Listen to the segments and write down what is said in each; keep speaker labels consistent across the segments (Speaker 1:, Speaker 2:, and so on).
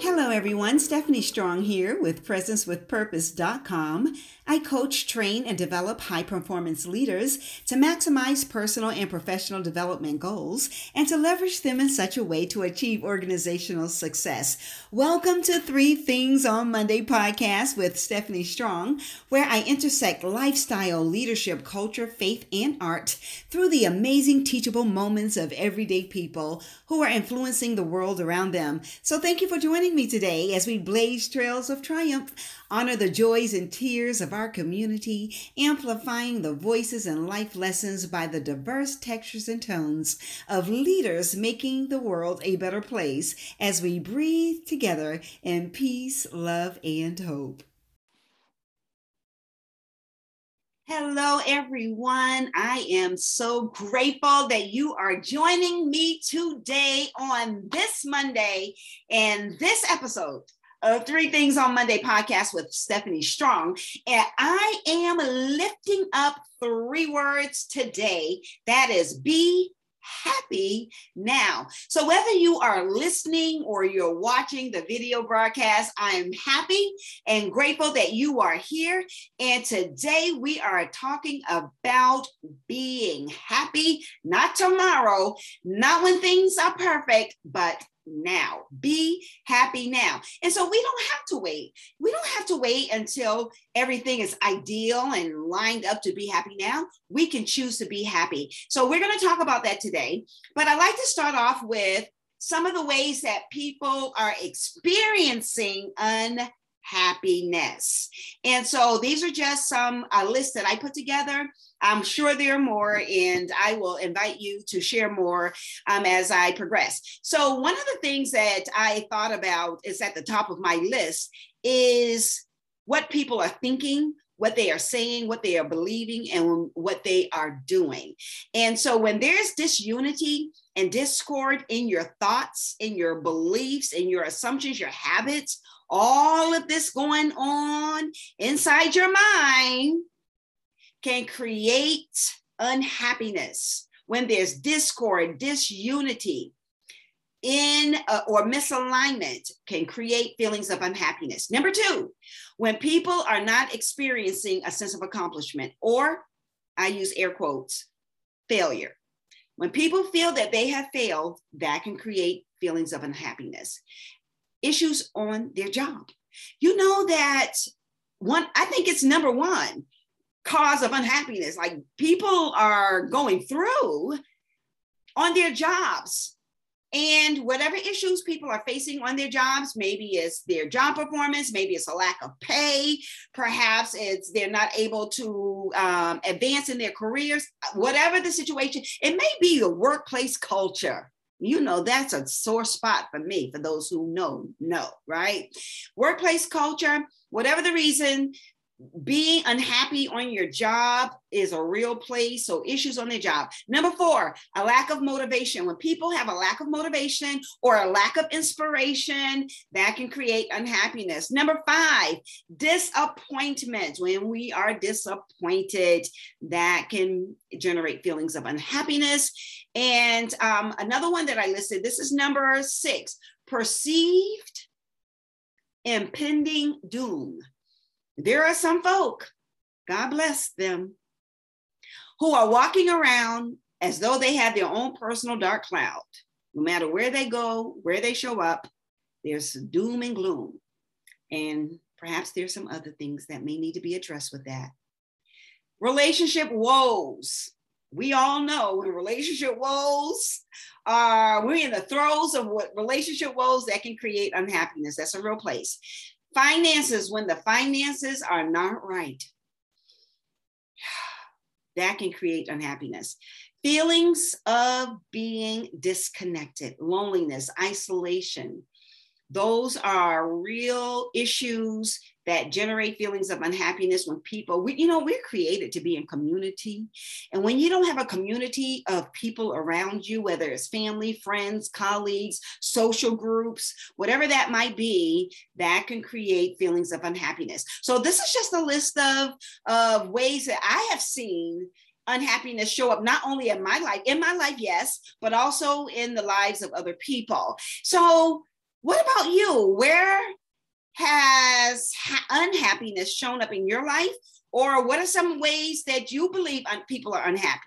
Speaker 1: Hello, everyone. Stephanie Strong here with PresenceWithPurpose.com. I coach, train, and develop high performance leaders to maximize personal and professional development goals and to leverage them in such a way to achieve organizational success. Welcome to Three Things on Monday podcast with Stephanie Strong, where I intersect lifestyle, leadership, culture, faith, and art through the amazing teachable moments of everyday people who are influencing the world around them. So thank you for joining me today as we blaze trails of triumph honor the joys and tears of our community, amplifying the voices and life lessons by the diverse textures and tones of leaders making the world a better place as we breathe together in peace, love, and hope. Hello, everyone. I am so grateful that you are joining me today on this Monday and this episode of Three Things on Monday podcast with Stephanie Strong. And I am lifting up three words today that is be happy now. So, whether you are listening or you're watching the video broadcast, I am happy and grateful that you are here. And today we are talking about being happy, not tomorrow, not when things are perfect, but now. Be happy now. And so we don't have to wait. We don't have to wait until everything is ideal and lined up to be happy now. We can choose to be happy. So we're going to talk about that today. But I'd like to start off with some of the ways that people are experiencing unhappiness. And so these are just some a list that I put together I'm sure there are more, and I will invite you to share more um, as I progress. So, one of the things that I thought about is at the top of my list is what people are thinking, what they are saying, what they are believing, and what they are doing. And so, when there's disunity and discord in your thoughts, in your beliefs, in your assumptions, your habits, all of this going on inside your mind, can create unhappiness when there's discord, disunity in uh, or misalignment can create feelings of unhappiness. Number two, when people are not experiencing a sense of accomplishment or I use air quotes, failure. When people feel that they have failed, that can create feelings of unhappiness. Issues on their job. You know that one, I think it's number one cause of unhappiness. Like people are going through on their jobs. And whatever issues people are facing on their jobs, maybe it's their job performance, maybe it's a lack of pay, perhaps it's they're not able to um, advance in their careers, whatever the situation, it may be the workplace culture. You know, that's a sore spot for me, for those who know, know, right? Workplace culture, whatever the reason, being unhappy on your job is a real place. So, issues on their job. Number four, a lack of motivation. When people have a lack of motivation or a lack of inspiration, that can create unhappiness. Number five, disappointment. When we are disappointed, that can generate feelings of unhappiness. And um, another one that I listed this is number six perceived impending doom. There are some folk, God bless them, who are walking around as though they have their own personal dark cloud. No matter where they go, where they show up, there's doom and gloom. And perhaps there's some other things that may need to be addressed with that. Relationship woes. We all know when relationship woes are, we're in the throes of what relationship woes that can create unhappiness. That's a real place. Finances, when the finances are not right, that can create unhappiness. Feelings of being disconnected, loneliness, isolation, those are real issues that generate feelings of unhappiness when people we, you know we're created to be in community. And when you don't have a community of people around you whether it's family friends colleagues social groups whatever that might be that can create feelings of unhappiness. So this is just a list of of ways that i have seen unhappiness show up not only in my life in my life yes but also in the lives of other people. So what about you? Where has unhappiness shown up in your life? Or what are some ways that you believe people are unhappy?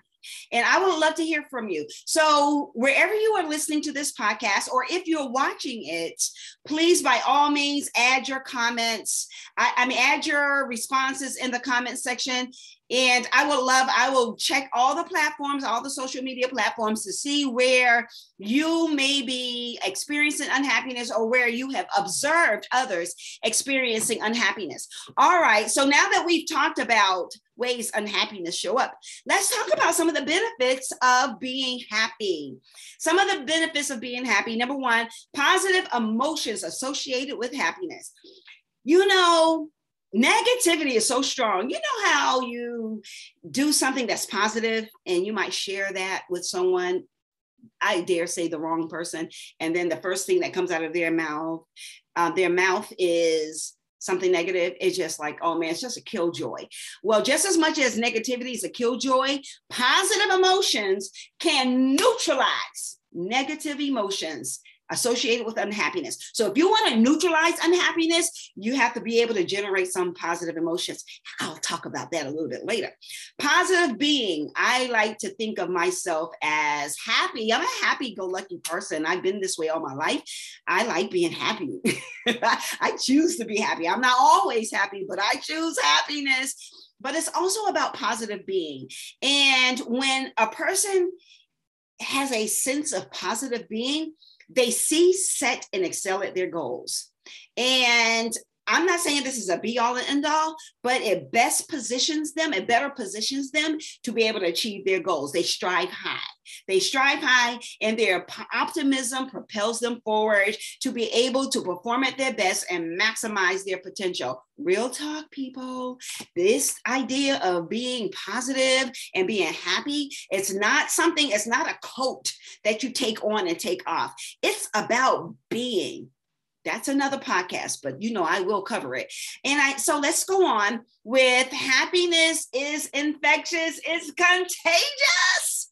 Speaker 1: And I would love to hear from you. So, wherever you are listening to this podcast, or if you're watching it, please by all means add your comments. I, I mean, add your responses in the comment section. And I will love, I will check all the platforms, all the social media platforms to see where you may be experiencing unhappiness or where you have observed others experiencing unhappiness. All right. So now that we've talked about ways unhappiness show up, let's talk about some of the benefits of being happy. Some of the benefits of being happy. Number one, positive emotions associated with happiness. You know, negativity is so strong. You know how you do something that's positive and you might share that with someone, I dare say the wrong person, and then the first thing that comes out of their mouth, uh, their mouth is something negative, it's just like, oh man, it's just a killjoy. Well, just as much as negativity is a killjoy, positive emotions can neutralize negative emotions associated with unhappiness. So if you want to neutralize unhappiness, you have to be able to generate some positive emotions. I'll talk about that a little bit later. Positive being, I like to think of myself as happy. I'm a happy go lucky person. I've been this way all my life. I like being happy. I choose to be happy. I'm not always happy, but I choose happiness. But it's also about positive being. And when a person has a sense of positive being, they see, set, and excel at their goals. And I'm not saying this is a be all and end all, but it best positions them, it better positions them to be able to achieve their goals. They strive high. They strive high, and their optimism propels them forward to be able to perform at their best and maximize their potential. Real talk, people. This idea of being positive and being happy, it's not something, it's not a coat that you take on and take off. It's about being that's another podcast, but you know, I will cover it. And I so let's go on with happiness is infectious, it's contagious.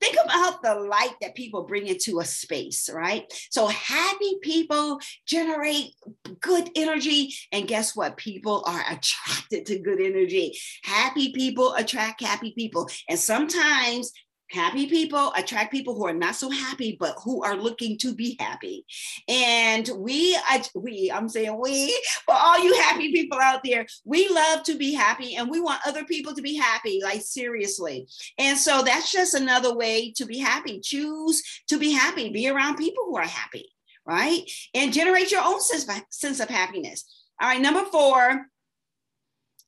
Speaker 1: Think about the light that people bring into a space, right? So happy people generate good energy. And guess what? People are attracted to good energy. Happy people attract happy people. And sometimes happy people attract people who are not so happy but who are looking to be happy. And we I, we i'm saying we for all you happy people out there we love to be happy and we want other people to be happy like seriously. And so that's just another way to be happy. Choose to be happy. Be around people who are happy right? And generate your own sense of, sense of happiness. All right number four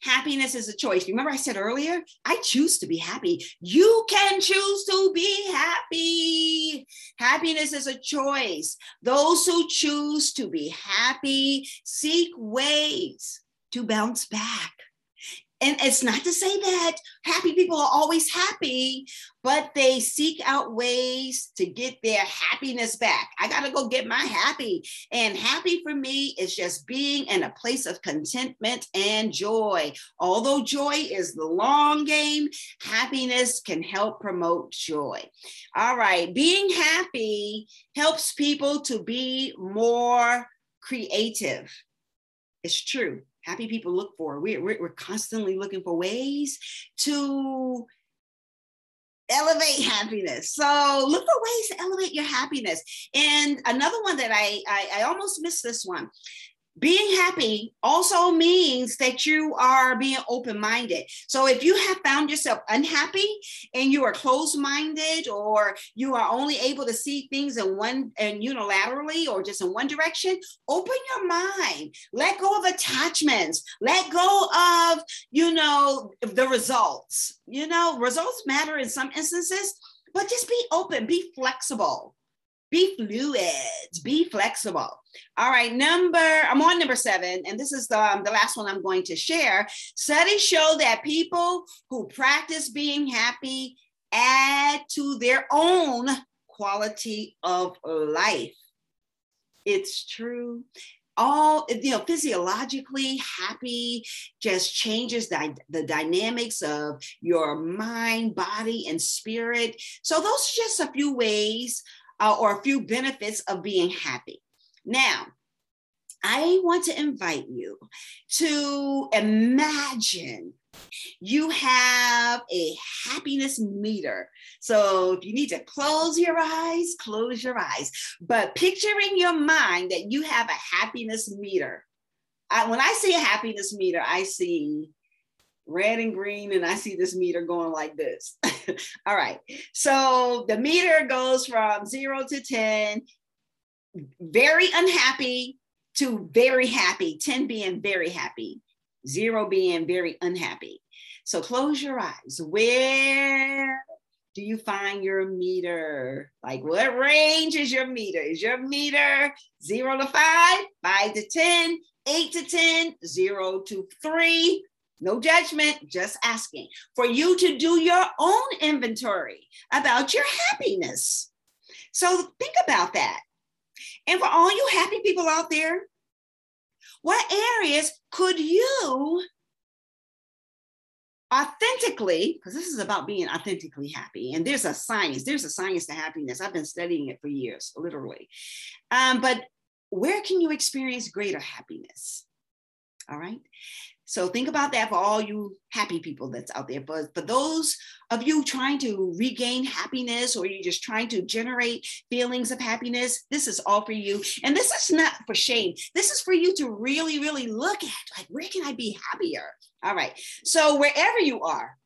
Speaker 1: Happiness is a choice. Remember, I said earlier, I choose to be happy. You can choose to be happy. Happiness is a choice. Those who choose to be happy seek ways to bounce back and it's not to say that happy people are always happy, but they seek out ways to get their happiness back. I got to go get my happy. And happy for me is just being in a place of contentment and joy. Although joy is the long game, happiness can help promote joy. All right. Being happy helps people to be more creative. It's true happy people look for. We're, we're, constantly looking for ways to elevate happiness. So look for ways to elevate your happiness. And another one that I, I, I almost missed this one being happy also means that you are being open minded. So if you have found yourself unhappy and you are closed minded or you are only able to see things in one and unilaterally or just in one direction, open your mind. Let go of attachments. Let go of, you know, the results. You know, results matter in some instances, but just be open, be flexible be fluid, be flexible. All right, number, I'm on number seven, and this is the, um, the last one I'm going to share. Studies show that people who practice being happy add to their own quality of life. It's true. All, you know, physiologically happy just changes the, the dynamics of your mind, body, and spirit. So, those are just a few ways uh, or a few benefits of being happy. Now, I want to invite you to imagine you have a happiness meter. So if you need to close your eyes, close your eyes. But picture in your mind that you have a happiness meter. I, when I see a happiness meter, I see red and green, and I see this meter going like this. All right. So the meter goes from zero to 10, very unhappy to very happy, 10 being very happy, zero being very unhappy. So close your eyes. Where do you find your meter? Like what range is your meter? Is your meter zero to five, five to 10, eight to 10, zero to three? No judgment, just asking for you to do your own inventory about your happiness. So think about that. And for all you happy people out there, what areas could you authentically, because this is about being authentically happy, and there's a science, there's a science to happiness. I've been studying it for years, literally. Um, but where can you experience greater happiness? All right. So think about that for all you happy people that's out there. But for those of you trying to regain happiness or you're just trying to generate feelings of happiness, this is all for you. And this is not for shame. This is for you to really, really look at like, where can I be happier? All right. So wherever you are,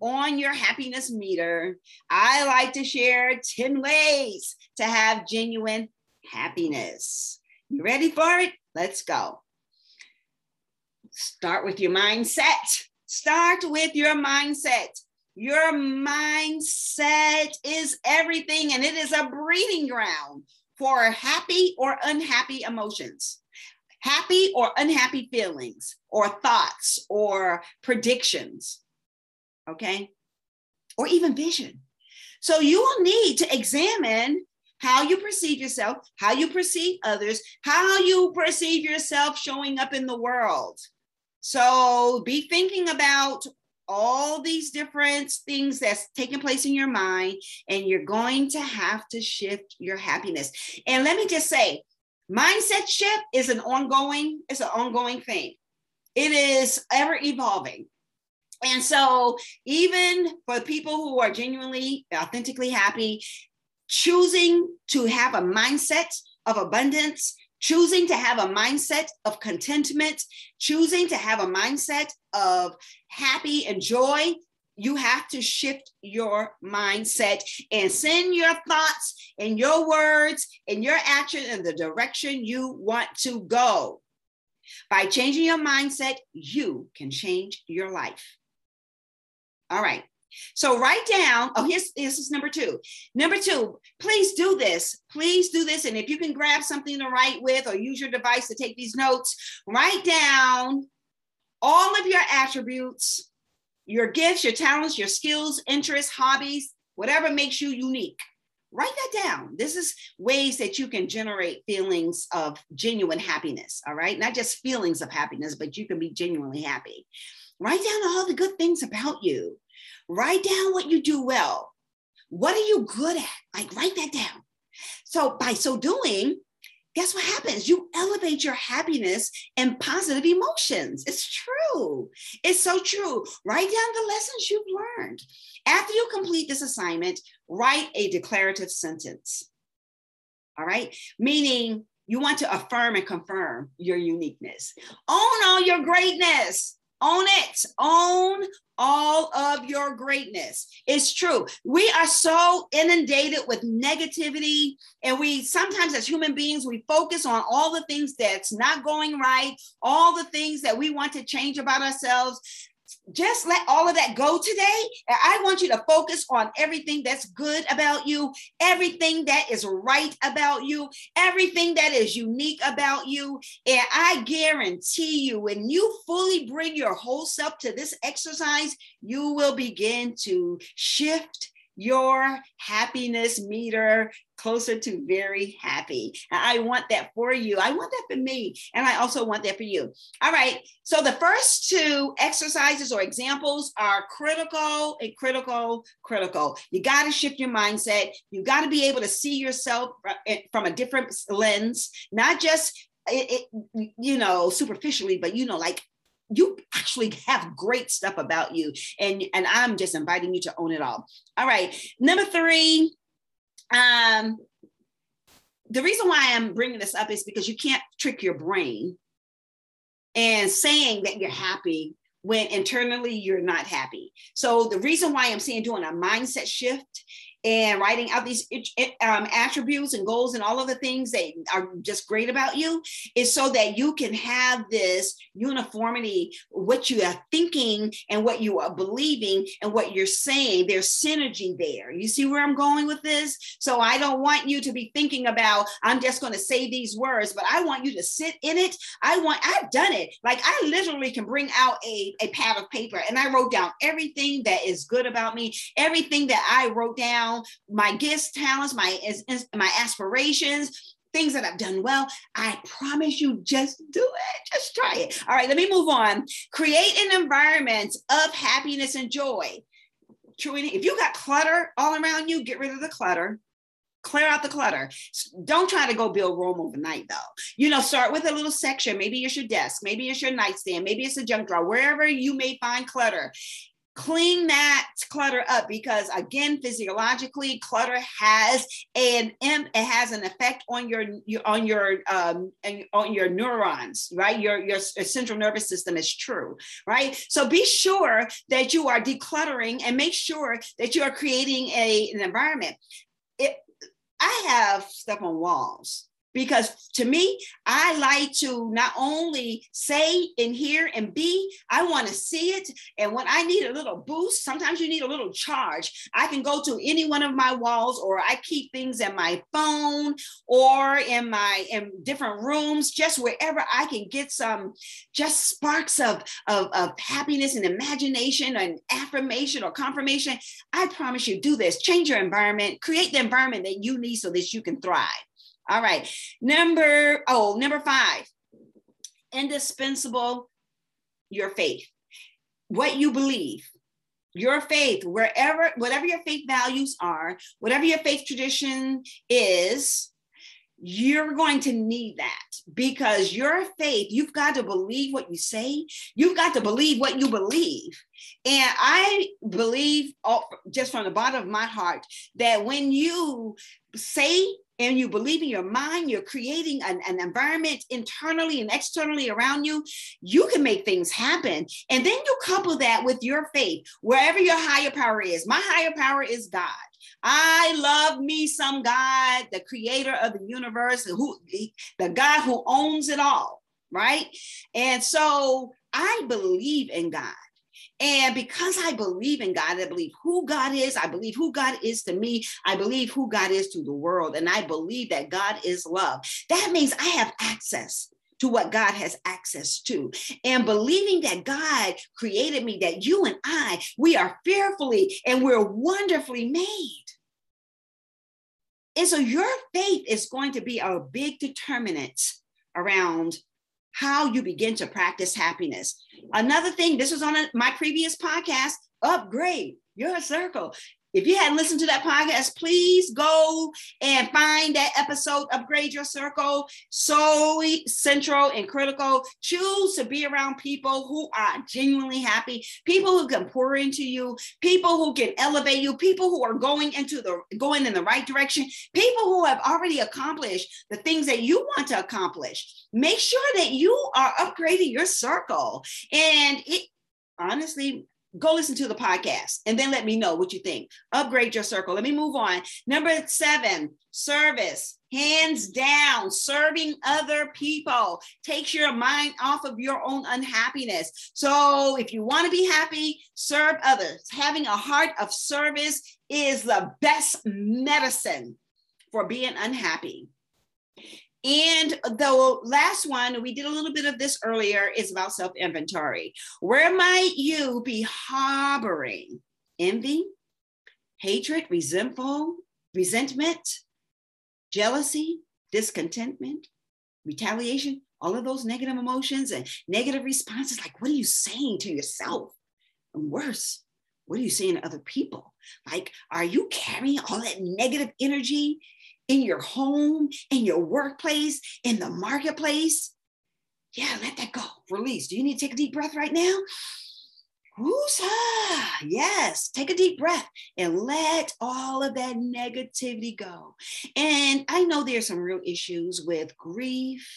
Speaker 1: on your happiness meter, I like to share 10 ways to have genuine happiness. You ready for it? Let's go. Start with your mindset. Start with your mindset. Your mindset is everything, and it is a breeding ground for happy or unhappy emotions, happy or unhappy feelings, or thoughts, or predictions. Okay. Or even vision. So you will need to examine how you perceive yourself, how you perceive others, how you perceive yourself showing up in the world. So be thinking about all these different things that's taking place in your mind, and you're going to have to shift your happiness. And let me just say, mindset shift is an ongoing, it's an ongoing thing. It is ever evolving. And so, even for people who are genuinely, authentically happy, choosing to have a mindset of abundance choosing to have a mindset of contentment, choosing to have a mindset of happy and joy, you have to shift your mindset and send your thoughts and your words and your action in the direction you want to go. By changing your mindset, you can change your life. All right. So write down, oh, here's this is number two. Number two, please do this. Please do this. And if you can grab something to write with or use your device to take these notes, write down all of your attributes, your gifts, your talents, your skills, interests, hobbies, whatever makes you unique. Write that down. This is ways that you can generate feelings of genuine happiness. All right. Not just feelings of happiness, but you can be genuinely happy. Write down all the good things about you Write down what you do well. What are you good at? Like, write that down. So, by so doing, guess what happens? You elevate your happiness and positive emotions. It's true. It's so true. Write down the lessons you've learned. After you complete this assignment, write a declarative sentence. All right. Meaning you want to affirm and confirm your uniqueness. Own all your greatness. Own it. Own all of your greatness. It's true. We are so inundated with negativity, and we sometimes, as human beings, we focus on all the things that's not going right, all the things that we want to change about ourselves just let all of that go today. And I want you to focus on everything that's good about you, everything that is right about you, everything that is unique about you. And I guarantee you, when you fully bring your whole self to this exercise, you will begin to shift your happiness meter closer to very happy. I want that for you. I want that for me. And I also want that for you. All right. So the first two exercises or examples are critical and critical, critical. You got to shift your mindset. You got to be able to see yourself uh, from a different lens, not just it, it, you know superficially but you know like you actually have great stuff about you and and i'm just inviting you to own it all all right number three um the reason why i'm bringing this up is because you can't trick your brain and saying that you're happy when internally you're not happy. So the reason why i'm saying doing a mindset shift and writing out these um, attributes and goals and all of the things that are just great about you is so that you can have this uniformity what you are thinking and what you are believing and what you're saying. There's synergy there. You see where i'm going with this? So i don't want you to be thinking about i'm just going to say these words but i want you to sit in it. I want i've done it. Like i literally can bring out a, a pad of paper and i wrote down everything that is good about me everything that i wrote down my gifts, talents, my my aspirations, things that I've done well. I promise you, just do it. Just try it. All right, let me move on. Create an environment of happiness and joy. Truly, if you got clutter all around you, get rid of the clutter. Clear out the clutter. Don't try to go build Rome overnight, though. You know, start with a little section. Maybe it's your desk, maybe it's your nightstand, maybe it's a junk drawer, wherever you may find clutter clean that clutter up because again physiologically clutter has an it has an effect on your, on your um on your neurons right? Your your central nervous system is true right? So be sure that you are decluttering and make sure that you are creating a an environment. It i have stuff on walls because to me, I like to not only say and hear and be, I want to see it. And when I need a little boost, sometimes you need a little charge. I can go to any one of my walls, or I keep things in my phone or in my in different rooms, just wherever I can get some just sparks of, of, of happiness and imagination and affirmation or confirmation. I promise you, do this, change your environment, create the environment that you need so that you can thrive. All right. Number, oh, number five, indispensable, your faith. What you believe, your faith, wherever, whatever your faith values are, whatever your faith tradition is, you're going to need that because your faith, you've got to believe what you say. You've got to believe what you believe. And I believe, just from the bottom of my heart, that when you say and you believe in your mind, you're creating an, an, environment internally and externally around you, you can make things happen. And then you couple that with your faith, wherever your higher power is. My higher power is God. I love me some God, the creator of the universe, who the God who owns it all, right? And so I believe in God. And because I believe in God, I believe who God is, I believe who God is to me, I believe who God is to the world, and I believe that God is love. That means I have access to what God has access to. And believing that God created me, that you and I, we are fearfully and we're wonderfully made. And so your faith is going to be a big determinant around how you begin to practice happiness. Another thing, this was on a, my previous podcast, upgrade your circle. If you hadn't listened to that podcast, please go and find that episode, Upgrade Your Circle. So central and critical. Choose to be around people who are genuinely happy, people who can pour into you, people who can elevate you, people who are going into the going in the right direction, people who have already accomplished the things that you want to accomplish. Make sure that you are upgrading your circle. And it honestly, go listen to the podcast and then let me know what you think. Upgrade your circle. Let me move on. Number seven, service. Hands down, serving other people takes your mind off of your own unhappiness. So, if you want to be happy, serve others. Having a heart of service is the best medicine for being unhappy. And the last one, we did a little bit of this earlier, is about self inventory. Where might you be harboring envy, hatred, resentful, resentment, jealousy, discontentment, retaliation, all of those negative emotions and negative responses. Like, what are you saying to yourself? And worse, what are you saying to other people? Like, are you carrying all that negative energy in your home, in your workplace, in the marketplace? Yeah, let that go. Release. Do you need to take a deep breath right now? Woosah! Yes, take a deep breath and let all of that negativity go. And I know there's some real issues with grief.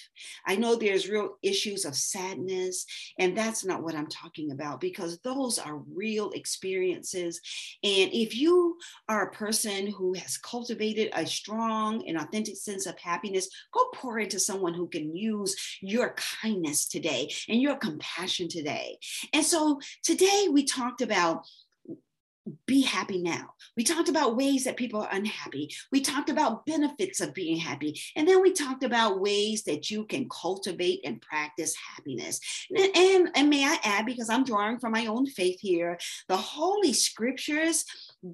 Speaker 1: I know there's real issues of sadness. And that's not what I'm talking about because those are real experiences. And if you are a person who has cultivated a strong and authentic sense of happiness, go pour into someone who can use your kindness today and your compassion today. And so today, today we talked about be happy now. We talked about ways that people are unhappy. We talked about benefits of being happy. And then we talked about ways that you can cultivate and practice happiness. And, and, and may I add, because I'm drawing from my own faith here, the Holy Scriptures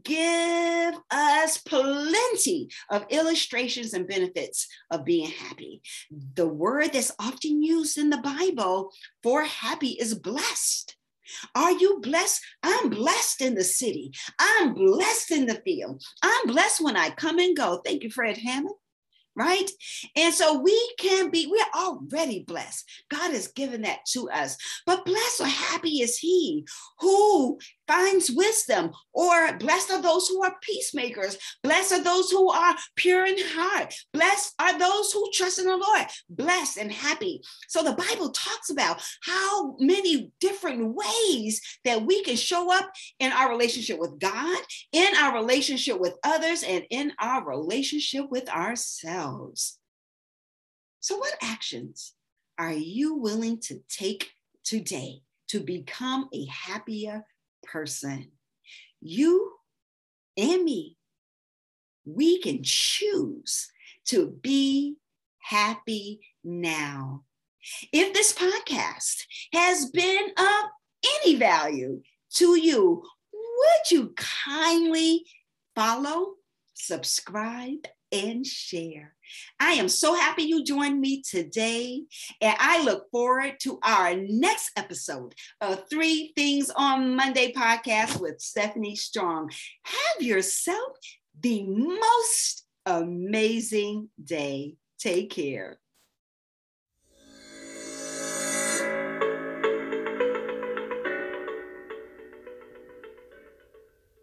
Speaker 1: give us plenty of illustrations and benefits of being happy. The word that's often used in the Bible for happy is blessed. Are you blessed? I'm blessed in the city. I'm blessed in the field. I'm blessed when I come and go. Thank you, Fred Hammond right? And so we can be, we're already blessed. God has given that to us. But blessed or happy is he who finds wisdom, or blessed are those who are peacemakers. Blessed are those who are pure in heart. Blessed are those who trust in the Lord. Blessed and happy. So the Bible talks about how many different ways that we can show up in our relationship with God, in our relationship with others, and in our relationship with ourselves. So, what actions are you willing to take today to become a happier person. You and me, we can choose to be happy now. If this podcast has been of any value to you, would you kindly follow, subscribe, and share. I am so happy you joined me today, and I look forward to our next episode of Three Things on Monday podcast with Stephanie Strong. Have yourself the most amazing day. Take care.